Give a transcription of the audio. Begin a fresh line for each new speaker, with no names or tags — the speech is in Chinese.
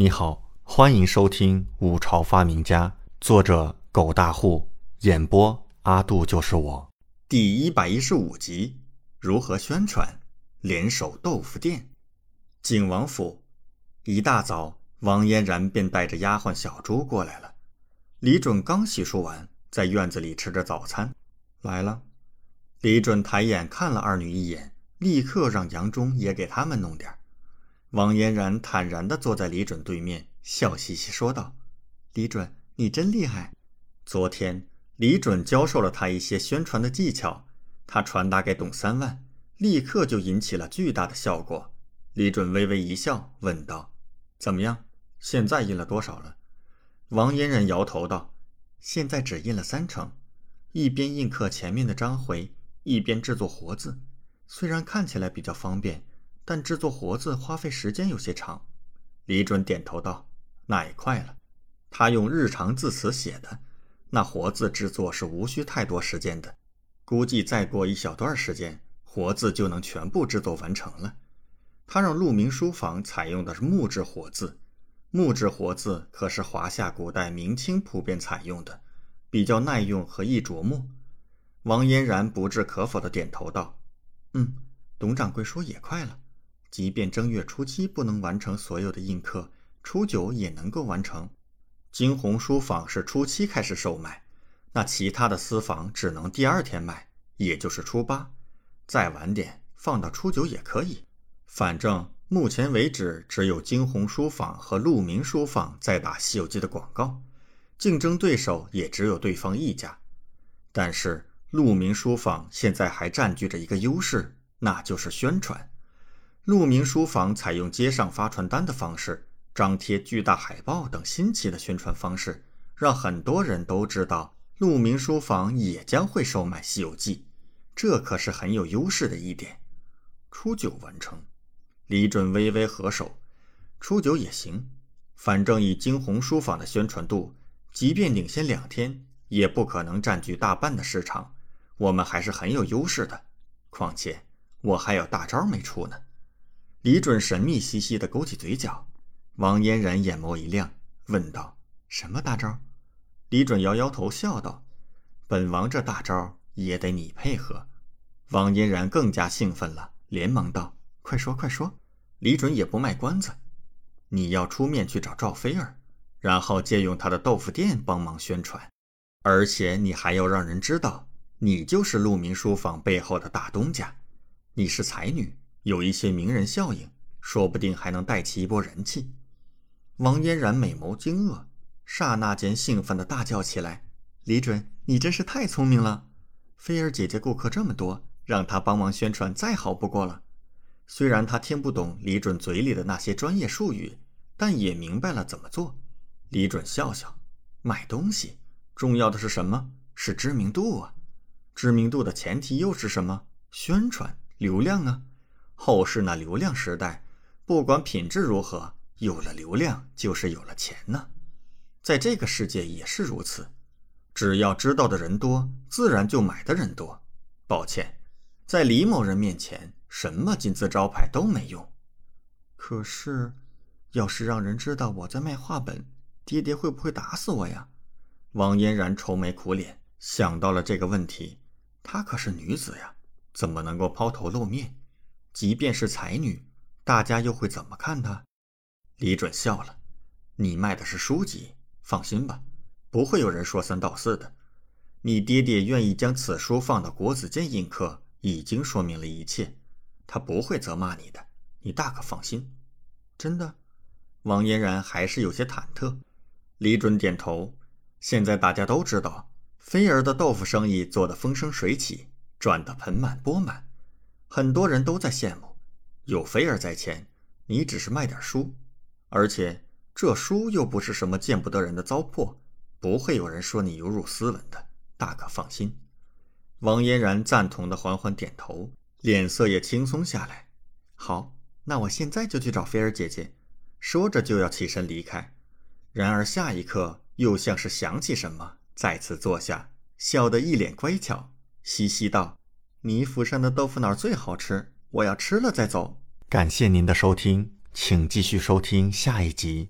你好，欢迎收听《五朝发明家》，作者狗大户，演播阿杜就是我，
第一百一十五集：如何宣传联手豆腐店？景王府一大早，王嫣然便带着丫鬟小朱过来了。李准刚洗漱完，在院子里吃着早餐，来了。李准抬眼看了二女一眼，立刻让杨忠也给他们弄点儿。王嫣然坦然地坐在李准对面，笑嘻嘻说道：“李准，你真厉害！昨天李准教授了他一些宣传的技巧，他传达给董三万，立刻就引起了巨大的效果。”李准微微一笑，问道：“怎么样？现在印了多少了？”王嫣然摇头道：“现在只印了三成，一边印刻前面的章回，一边制作活字，虽然看起来比较方便。”但制作活字花费时间有些长，李准点头道：“那也快了。他用日常字词写的，那活字制作是无需太多时间的，估计再过一小段时间，活字就能全部制作完成了。他让鹿鸣书房采用的是木质活字，木质活字可是华夏古代明清普遍采用的，比较耐用和易琢磨。”王嫣然不置可否的点头道：“嗯，董掌柜说也快了。”即便正月初七不能完成所有的印刻，初九也能够完成。惊鸿书坊是初七开始售卖，那其他的私房只能第二天卖，也就是初八。再晚点放到初九也可以。反正目前为止，只有惊鸿书坊和鹿鸣书坊在打《西游记》的广告，竞争对手也只有对方一家。但是鹿鸣书坊现在还占据着一个优势，那就是宣传。鹿鸣书房采用街上发传单的方式，张贴巨大海报等新奇的宣传方式，让很多人都知道鹿鸣书房也将会售卖《西游记》，这可是很有优势的一点。初九完成，李准微微合手，初九也行，反正以惊鸿书坊的宣传度，即便领先两天，也不可能占据大半的市场，我们还是很有优势的。况且我还有大招没出呢。李准神秘兮兮地勾起嘴角，王嫣然眼眸一亮，问道：“什么大招？”李准摇摇头，笑道：“本王这大招也得你配合。”王嫣然更加兴奋了，连忙道：“快说，快说！”李准也不卖关子：“你要出面去找赵菲儿，然后借用他的豆腐店帮忙宣传，而且你还要让人知道，你就是鹿鸣书坊背后的大东家，你是才女。”有一些名人效应，说不定还能带起一波人气。王嫣然美眸惊愕，刹那间兴奋的大叫起来：“李准，你真是太聪明了！菲儿姐姐顾客这么多，让她帮忙宣传再好不过了。”虽然他听不懂李准嘴里的那些专业术语，但也明白了怎么做。李准笑笑：“买东西重要的是什么？是知名度啊！知名度的前提又是什么？宣传流量啊！”后世那流量时代，不管品质如何，有了流量就是有了钱呢。在这个世界也是如此，只要知道的人多，自然就买的人多。抱歉，在李某人面前，什么金字招牌都没用。可是，要是让人知道我在卖画本，爹爹会不会打死我呀？王嫣然愁眉苦脸，想到了这个问题。她可是女子呀，怎么能够抛头露面？即便是才女，大家又会怎么看她？李准笑了：“你卖的是书籍，放心吧，不会有人说三道四的。你爹爹愿意将此书放到国子监印刻，已经说明了一切，他不会责骂你的，你大可放心。”真的，王嫣然还是有些忐忑。李准点头。现在大家都知道，菲儿的豆腐生意做得风生水起，赚得盆满钵满。很多人都在羡慕，有菲儿在前，你只是卖点书，而且这书又不是什么见不得人的糟粕，不会有人说你有辱斯文的，大可放心。王嫣然赞同的缓缓点头，脸色也轻松下来。好，那我现在就去找菲儿姐姐。说着就要起身离开，然而下一刻又像是想起什么，再次坐下，笑得一脸乖巧，嘻嘻道。你府上的豆腐脑最好吃，我要吃了再走。
感谢您的收听，请继续收听下一集。